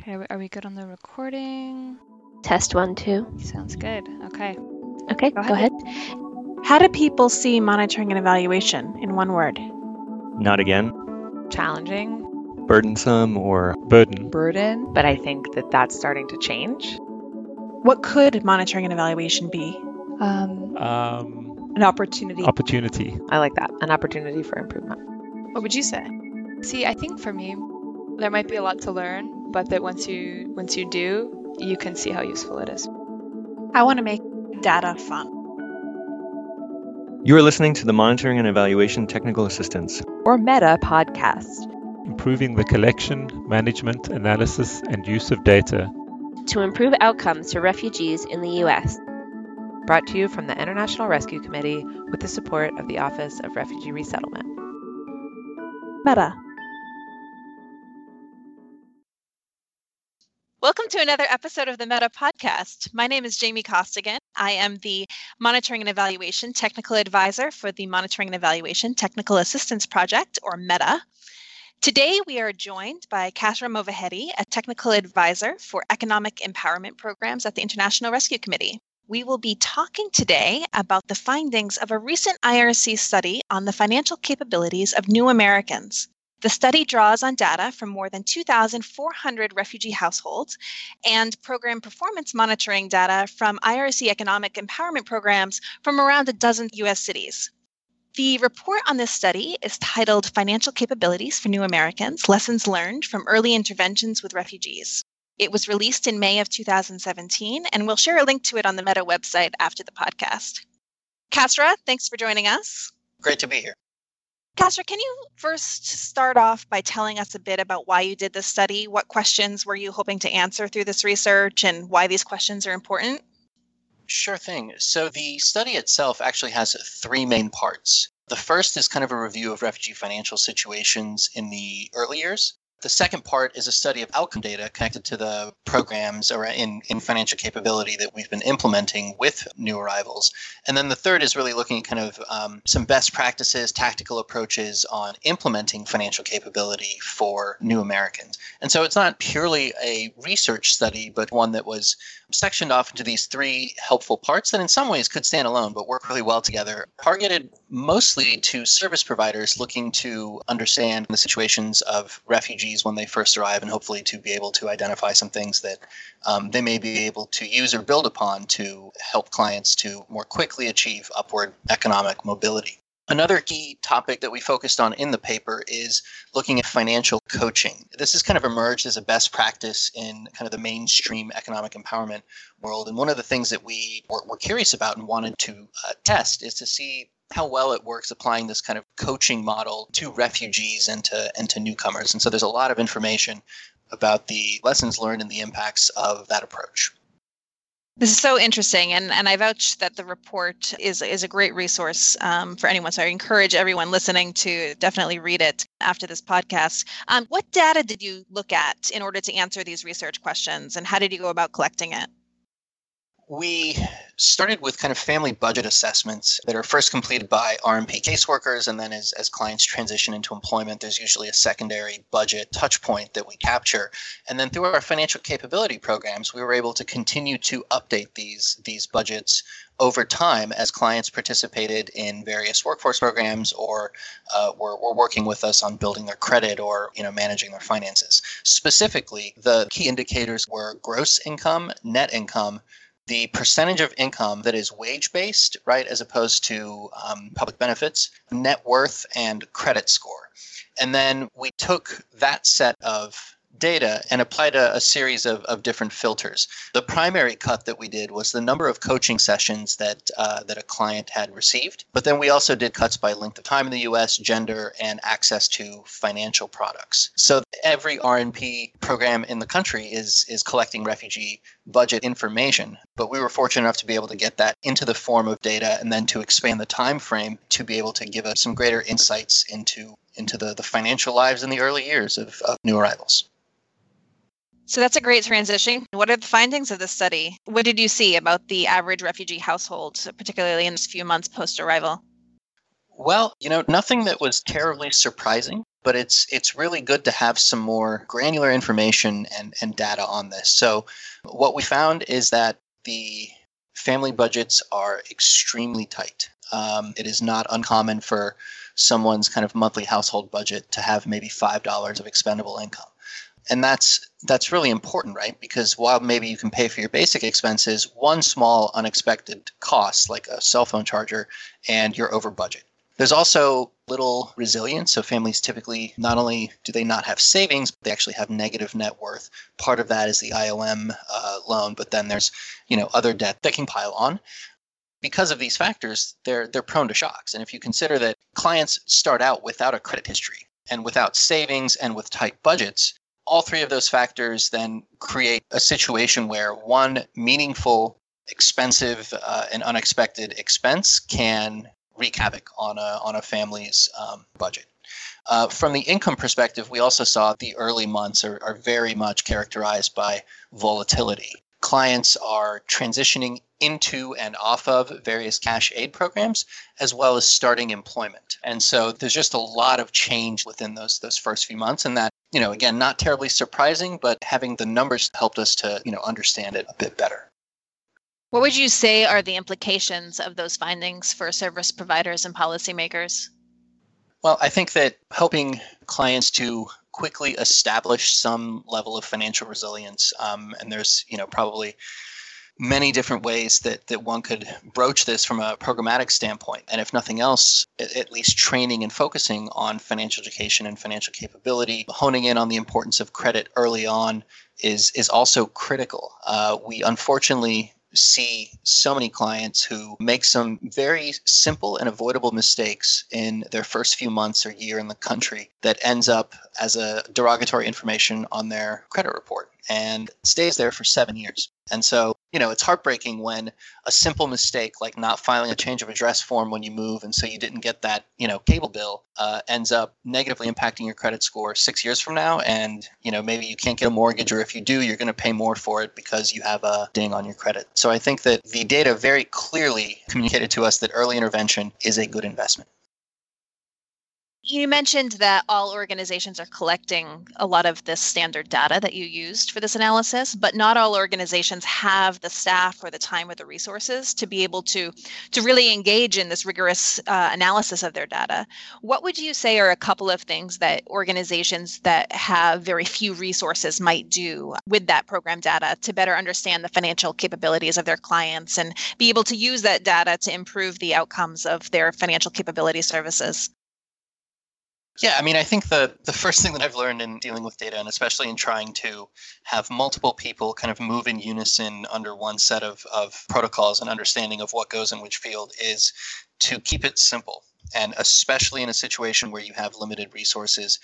Okay, are we good on the recording? Test one, two. Sounds good. Okay. Okay, Go go ahead. ahead. How do people see monitoring and evaluation in one word? Not again. challenging Burdensome or Burden. burden, but I think that that's starting to change. What could monitoring and evaluation be? Um, Um, an opportunity. opportunity. I like that. An opportunity for improvement. What would you say? See, I think for me, there might be a lot to learn, but that once you once you do, you can see how useful it is. I want to make data fun. You are listening to the Monitoring and Evaluation Technical Assistance. Or Meta podcast. Improving the collection, management, analysis, and use of data. To improve outcomes for refugees in the U.S. Brought to you from the International Rescue Committee with the support of the Office of Refugee Resettlement. Meta. Welcome to another episode of the Meta Podcast. My name is Jamie Costigan. I am the Monitoring and Evaluation Technical Advisor for the Monitoring and Evaluation Technical Assistance Project, or META. Today, we are joined by Kasra Movahedi, a Technical Advisor for Economic Empowerment Programs at the International Rescue Committee. We will be talking today about the findings of a recent IRC study on the financial capabilities of new Americans. The study draws on data from more than 2,400 refugee households and program performance monitoring data from IRC economic empowerment programs from around a dozen US cities. The report on this study is titled Financial Capabilities for New Americans Lessons Learned from Early Interventions with Refugees. It was released in May of 2017, and we'll share a link to it on the Meta website after the podcast. Kasra, thanks for joining us. Great to be here. Kasra, can you first start off by telling us a bit about why you did this study? What questions were you hoping to answer through this research and why these questions are important? Sure thing. So the study itself actually has three main parts. The first is kind of a review of refugee financial situations in the early years. The second part is a study of outcome data connected to the programs or in, in financial capability that we've been implementing with new arrivals. And then the third is really looking at kind of um, some best practices, tactical approaches on implementing financial capability for new Americans. And so it's not purely a research study, but one that was sectioned off into these three helpful parts that in some ways could stand alone but work really well together, targeted mostly to service providers looking to understand the situations of refugees when they first arrive and hopefully to be able to identify some things that um, they may be able to use or build upon to help clients to more quickly achieve upward economic mobility. Another key topic that we focused on in the paper is looking at financial coaching. This has kind of emerged as a best practice in kind of the mainstream economic empowerment world. And one of the things that we were, were curious about and wanted to uh, test is to see how well it works applying this kind of coaching model to refugees and to and to newcomers. And so there's a lot of information about the lessons learned and the impacts of that approach. This is so interesting, and, and I vouch that the report is is a great resource um, for anyone. So I encourage everyone listening to definitely read it after this podcast. Um, what data did you look at in order to answer these research questions, and how did you go about collecting it? We started with kind of family budget assessments that are first completed by RMP caseworkers, and then as, as clients transition into employment, there's usually a secondary budget touch point that we capture. And then through our financial capability programs, we were able to continue to update these these budgets over time as clients participated in various workforce programs or uh, were, were working with us on building their credit or you know managing their finances. Specifically, the key indicators were gross income, net income, the percentage of income that is wage based, right, as opposed to um, public benefits, net worth, and credit score. And then we took that set of data and applied a, a series of, of different filters. The primary cut that we did was the number of coaching sessions that uh, that a client had received, but then we also did cuts by length of time in the U.S., gender, and access to financial products. So every RNP program in the country is is collecting refugee budget information, but we were fortunate enough to be able to get that into the form of data and then to expand the time frame to be able to give us some greater insights into into the, the financial lives in the early years of, of new arrivals. So that's a great transition. What are the findings of the study? What did you see about the average refugee household, particularly in this few months post arrival? Well, you know, nothing that was terribly surprising. but it's it's really good to have some more granular information and, and data on this. So what we found is that the family budgets are extremely tight. Um, it is not uncommon for someone's kind of monthly household budget to have maybe five dollars of expendable income and that's that's really important right? Because while maybe you can pay for your basic expenses one small unexpected cost like a cell phone charger and you're over budget. There's also little resilience. So families typically not only do they not have savings but they actually have negative net worth. Part of that is the iom uh, loan but then there's you know other debt that can pile on. Because of these factors, they're they're prone to shocks. And if you consider that clients start out without a credit history and without savings and with tight budgets, all three of those factors then create a situation where one meaningful, expensive, uh, and unexpected expense can wreak havoc on a on a family's um, budget. Uh, from the income perspective, we also saw the early months are, are very much characterized by volatility clients are transitioning into and off of various cash aid programs as well as starting employment and so there's just a lot of change within those those first few months and that you know again not terribly surprising but having the numbers helped us to you know understand it a bit better what would you say are the implications of those findings for service providers and policymakers well i think that helping clients to quickly establish some level of financial resilience. Um, and there's, you know, probably many different ways that, that one could broach this from a programmatic standpoint. And if nothing else, at least training and focusing on financial education and financial capability, honing in on the importance of credit early on is, is also critical. Uh, we unfortunately see so many clients who make some very simple and avoidable mistakes in their first few months or year in the country that ends up as a derogatory information on their credit report and stays there for seven years. And so, you know, it's heartbreaking when a simple mistake like not filing a change of address form when you move, and so you didn't get that, you know, cable bill, uh, ends up negatively impacting your credit score six years from now. And, you know, maybe you can't get a mortgage, or if you do, you're going to pay more for it because you have a ding on your credit. So I think that the data very clearly communicated to us that early intervention is a good investment. You mentioned that all organizations are collecting a lot of this standard data that you used for this analysis, but not all organizations have the staff or the time or the resources to be able to to really engage in this rigorous uh, analysis of their data. What would you say are a couple of things that organizations that have very few resources might do with that program data to better understand the financial capabilities of their clients and be able to use that data to improve the outcomes of their financial capability services? Yeah, I mean, I think the the first thing that I've learned in dealing with data, and especially in trying to have multiple people kind of move in unison under one set of, of protocols and understanding of what goes in which field, is to keep it simple. And especially in a situation where you have limited resources,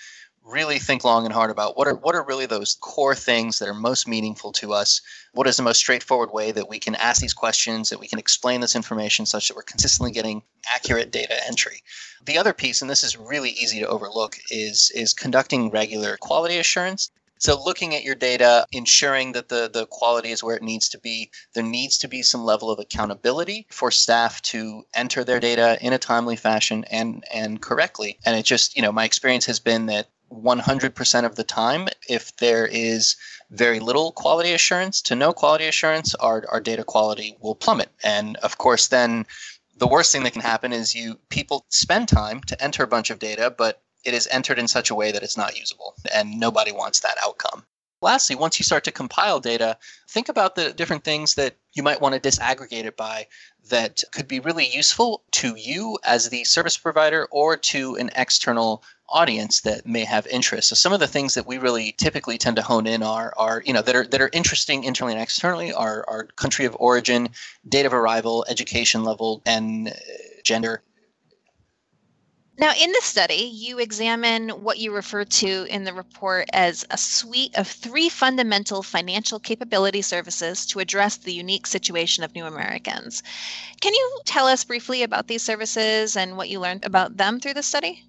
really think long and hard about what are what are really those core things that are most meaningful to us? What is the most straightforward way that we can ask these questions that we can explain this information such that we're consistently getting accurate data entry? The other piece and this is really easy to overlook is is conducting regular quality assurance so looking at your data, ensuring that the, the quality is where it needs to be, there needs to be some level of accountability for staff to enter their data in a timely fashion and and correctly. And it just, you know, my experience has been that 100% of the time, if there is very little quality assurance to no quality assurance, our, our data quality will plummet. And of course, then the worst thing that can happen is you people spend time to enter a bunch of data, but it is entered in such a way that it's not usable, and nobody wants that outcome. Lastly, once you start to compile data, think about the different things that you might want to disaggregate it by that could be really useful to you as the service provider or to an external audience that may have interest. So some of the things that we really typically tend to hone in are are you know that are that are interesting internally and externally are are country of origin, date of arrival, education level, and uh, gender. Now, in the study, you examine what you refer to in the report as a suite of three fundamental financial capability services to address the unique situation of new Americans. Can you tell us briefly about these services and what you learned about them through the study?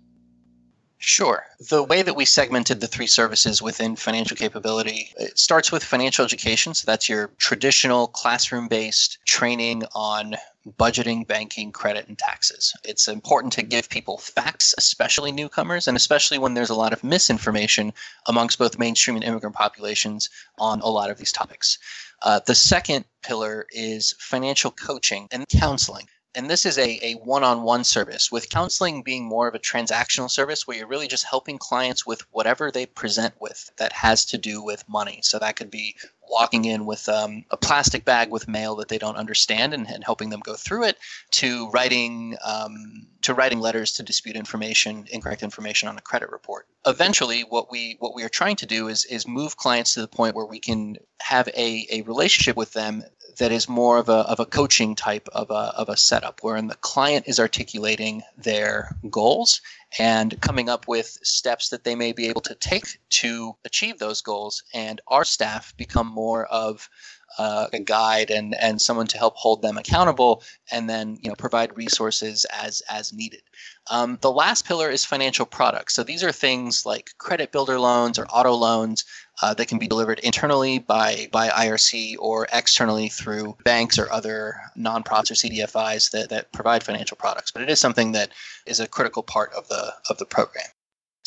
Sure. The way that we segmented the three services within financial capability, it starts with financial education. So that's your traditional classroom based training on budgeting, banking, credit, and taxes. It's important to give people facts, especially newcomers, and especially when there's a lot of misinformation amongst both mainstream and immigrant populations on a lot of these topics. Uh, the second pillar is financial coaching and counseling and this is a, a one-on-one service with counseling being more of a transactional service where you're really just helping clients with whatever they present with that has to do with money. So that could be walking in with um, a plastic bag with mail that they don't understand and, and helping them go through it to writing um, to writing letters to dispute information incorrect information on a credit report. Eventually what we what we are trying to do is is move clients to the point where we can have a, a relationship with them that is more of a, of a coaching type of a, of a setup wherein the client is articulating their goals and coming up with steps that they may be able to take to achieve those goals. And our staff become more of uh, a guide and and someone to help hold them accountable and then you know provide resources as as needed. Um, the last pillar is financial products. So these are things like credit builder loans or auto loans uh, that can be delivered internally by by IRC or externally through banks or other nonprofits or CDFIs that, that provide financial products. But it is something that is a critical part of the of the program.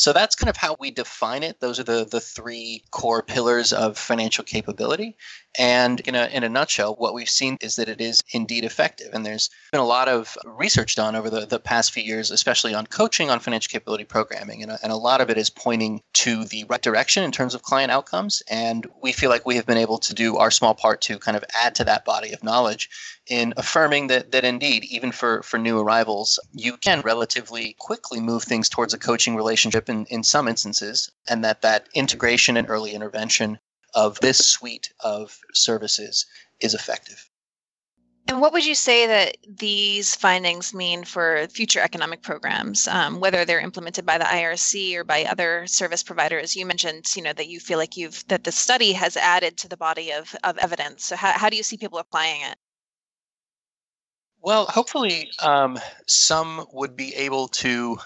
So that's kind of how we define it. Those are the, the three core pillars of financial capability. And in a, in a nutshell, what we've seen is that it is indeed effective. And there's been a lot of research done over the, the past few years, especially on coaching on financial capability programming. And a, and a lot of it is pointing to the right direction in terms of client outcomes. And we feel like we have been able to do our small part to kind of add to that body of knowledge in affirming that, that indeed, even for, for new arrivals, you can relatively quickly move things towards a coaching relationship in, in some instances, and that that integration and early intervention of this suite of services is effective. And what would you say that these findings mean for future economic programs, um, whether they're implemented by the IRC or by other service providers? You mentioned, you know, that you feel like you've that the study has added to the body of, of evidence. So how, how do you see people applying it? Well, hopefully, um, some would be able to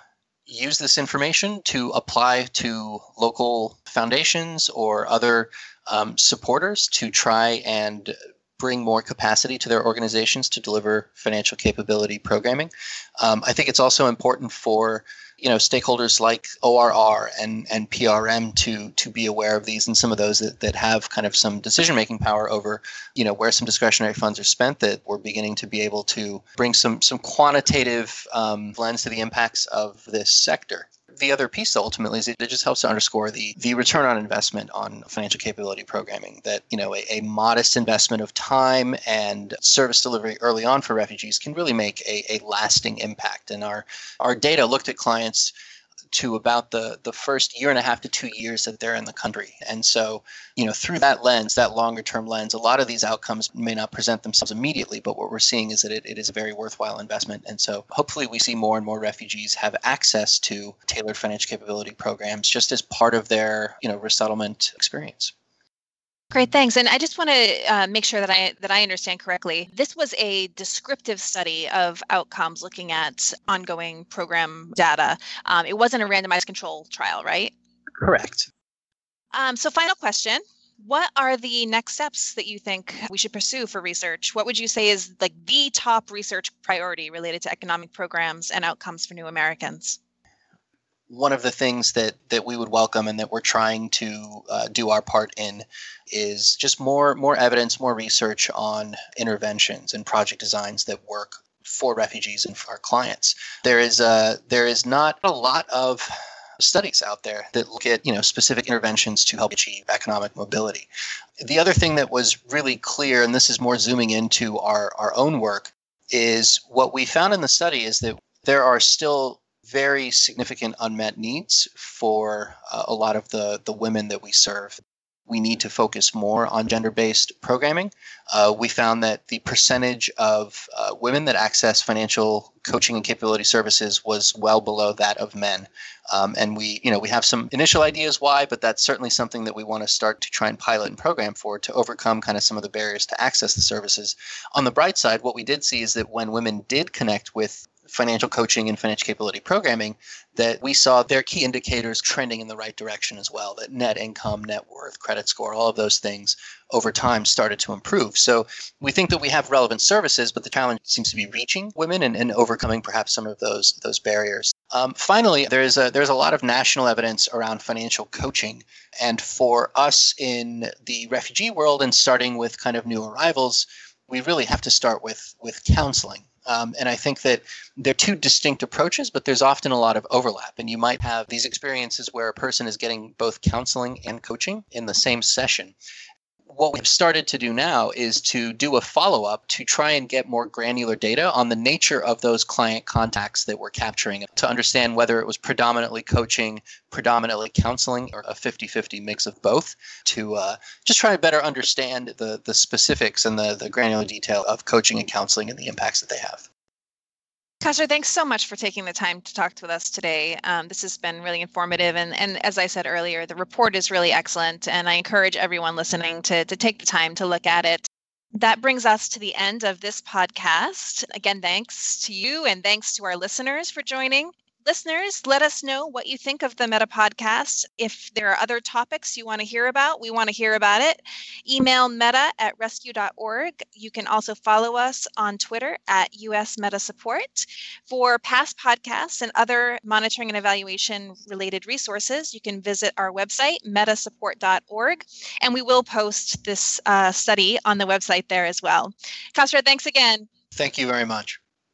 use this information to apply to local foundations or other um, supporters to try and bring more capacity to their organizations to deliver financial capability programming. Um, I think it's also important for you know stakeholders like ORR and and PRM to to be aware of these and some of those that, that have kind of some decision making power over you know where some discretionary funds are spent that we're beginning to be able to bring some some quantitative um, lens to the impacts of this sector the other piece ultimately is it just helps to underscore the the return on investment on financial capability programming that you know a, a, modest investment of time and service delivery early on for refugees can really make a, a lasting impact. And our our data looked at clients to about the the first year and a half to two years that they're in the country. And so, you know, through that lens, that longer term lens, a lot of these outcomes may not present themselves immediately, but what we're seeing is that it, it is a very worthwhile investment. And so hopefully we see more and more refugees have access to tailored financial capability programs just as part of their, you know, resettlement experience. Great, thanks. And I just want to uh, make sure that I that I understand correctly. This was a descriptive study of outcomes looking at ongoing program data. Um, it wasn't a randomized control trial, right? Correct. Um, so, final question: What are the next steps that you think we should pursue for research? What would you say is like the top research priority related to economic programs and outcomes for new Americans? One of the things that that we would welcome and that we're trying to uh, do our part in is just more more evidence, more research on interventions and project designs that work for refugees and for our clients. There is a there is not a lot of studies out there that look at you know specific interventions to help achieve economic mobility. The other thing that was really clear, and this is more zooming into our, our own work, is what we found in the study is that there are still very significant unmet needs for uh, a lot of the, the women that we serve. We need to focus more on gender based programming. Uh, we found that the percentage of uh, women that access financial coaching and capability services was well below that of men. Um, and we, you know, we have some initial ideas why, but that's certainly something that we want to start to try and pilot and program for to overcome kind of some of the barriers to access the services. On the bright side, what we did see is that when women did connect with financial coaching and financial capability programming that we saw their key indicators trending in the right direction as well that net income net worth credit score all of those things over time started to improve. So we think that we have relevant services but the challenge seems to be reaching women and, and overcoming perhaps some of those those barriers. Um, finally there's a there's a lot of national evidence around financial coaching. And for us in the refugee world and starting with kind of new arrivals we really have to start with with counseling um, and I think that they're two distinct approaches, but there's often a lot of overlap. And you might have these experiences where a person is getting both counseling and coaching in the same session. What we've started to do now is to do a follow up to try and get more granular data on the nature of those client contacts that we're capturing to understand whether it was predominantly coaching, predominantly counseling, or a 50 50 mix of both to uh, just try to better understand the, the specifics and the, the granular detail of coaching and counseling and the impacts that they have. Kasra, thanks so much for taking the time to talk to us today. Um, this has been really informative. And, and as I said earlier, the report is really excellent. And I encourage everyone listening to, to take the time to look at it. That brings us to the end of this podcast. Again, thanks to you and thanks to our listeners for joining. Listeners, let us know what you think of the Meta Podcast. If there are other topics you want to hear about, we want to hear about it. Email meta at rescue.org. You can also follow us on Twitter at US Meta Support. For past podcasts and other monitoring and evaluation related resources, you can visit our website, metasupport.org, and we will post this uh, study on the website there as well. Kasra, thanks again. Thank you very much.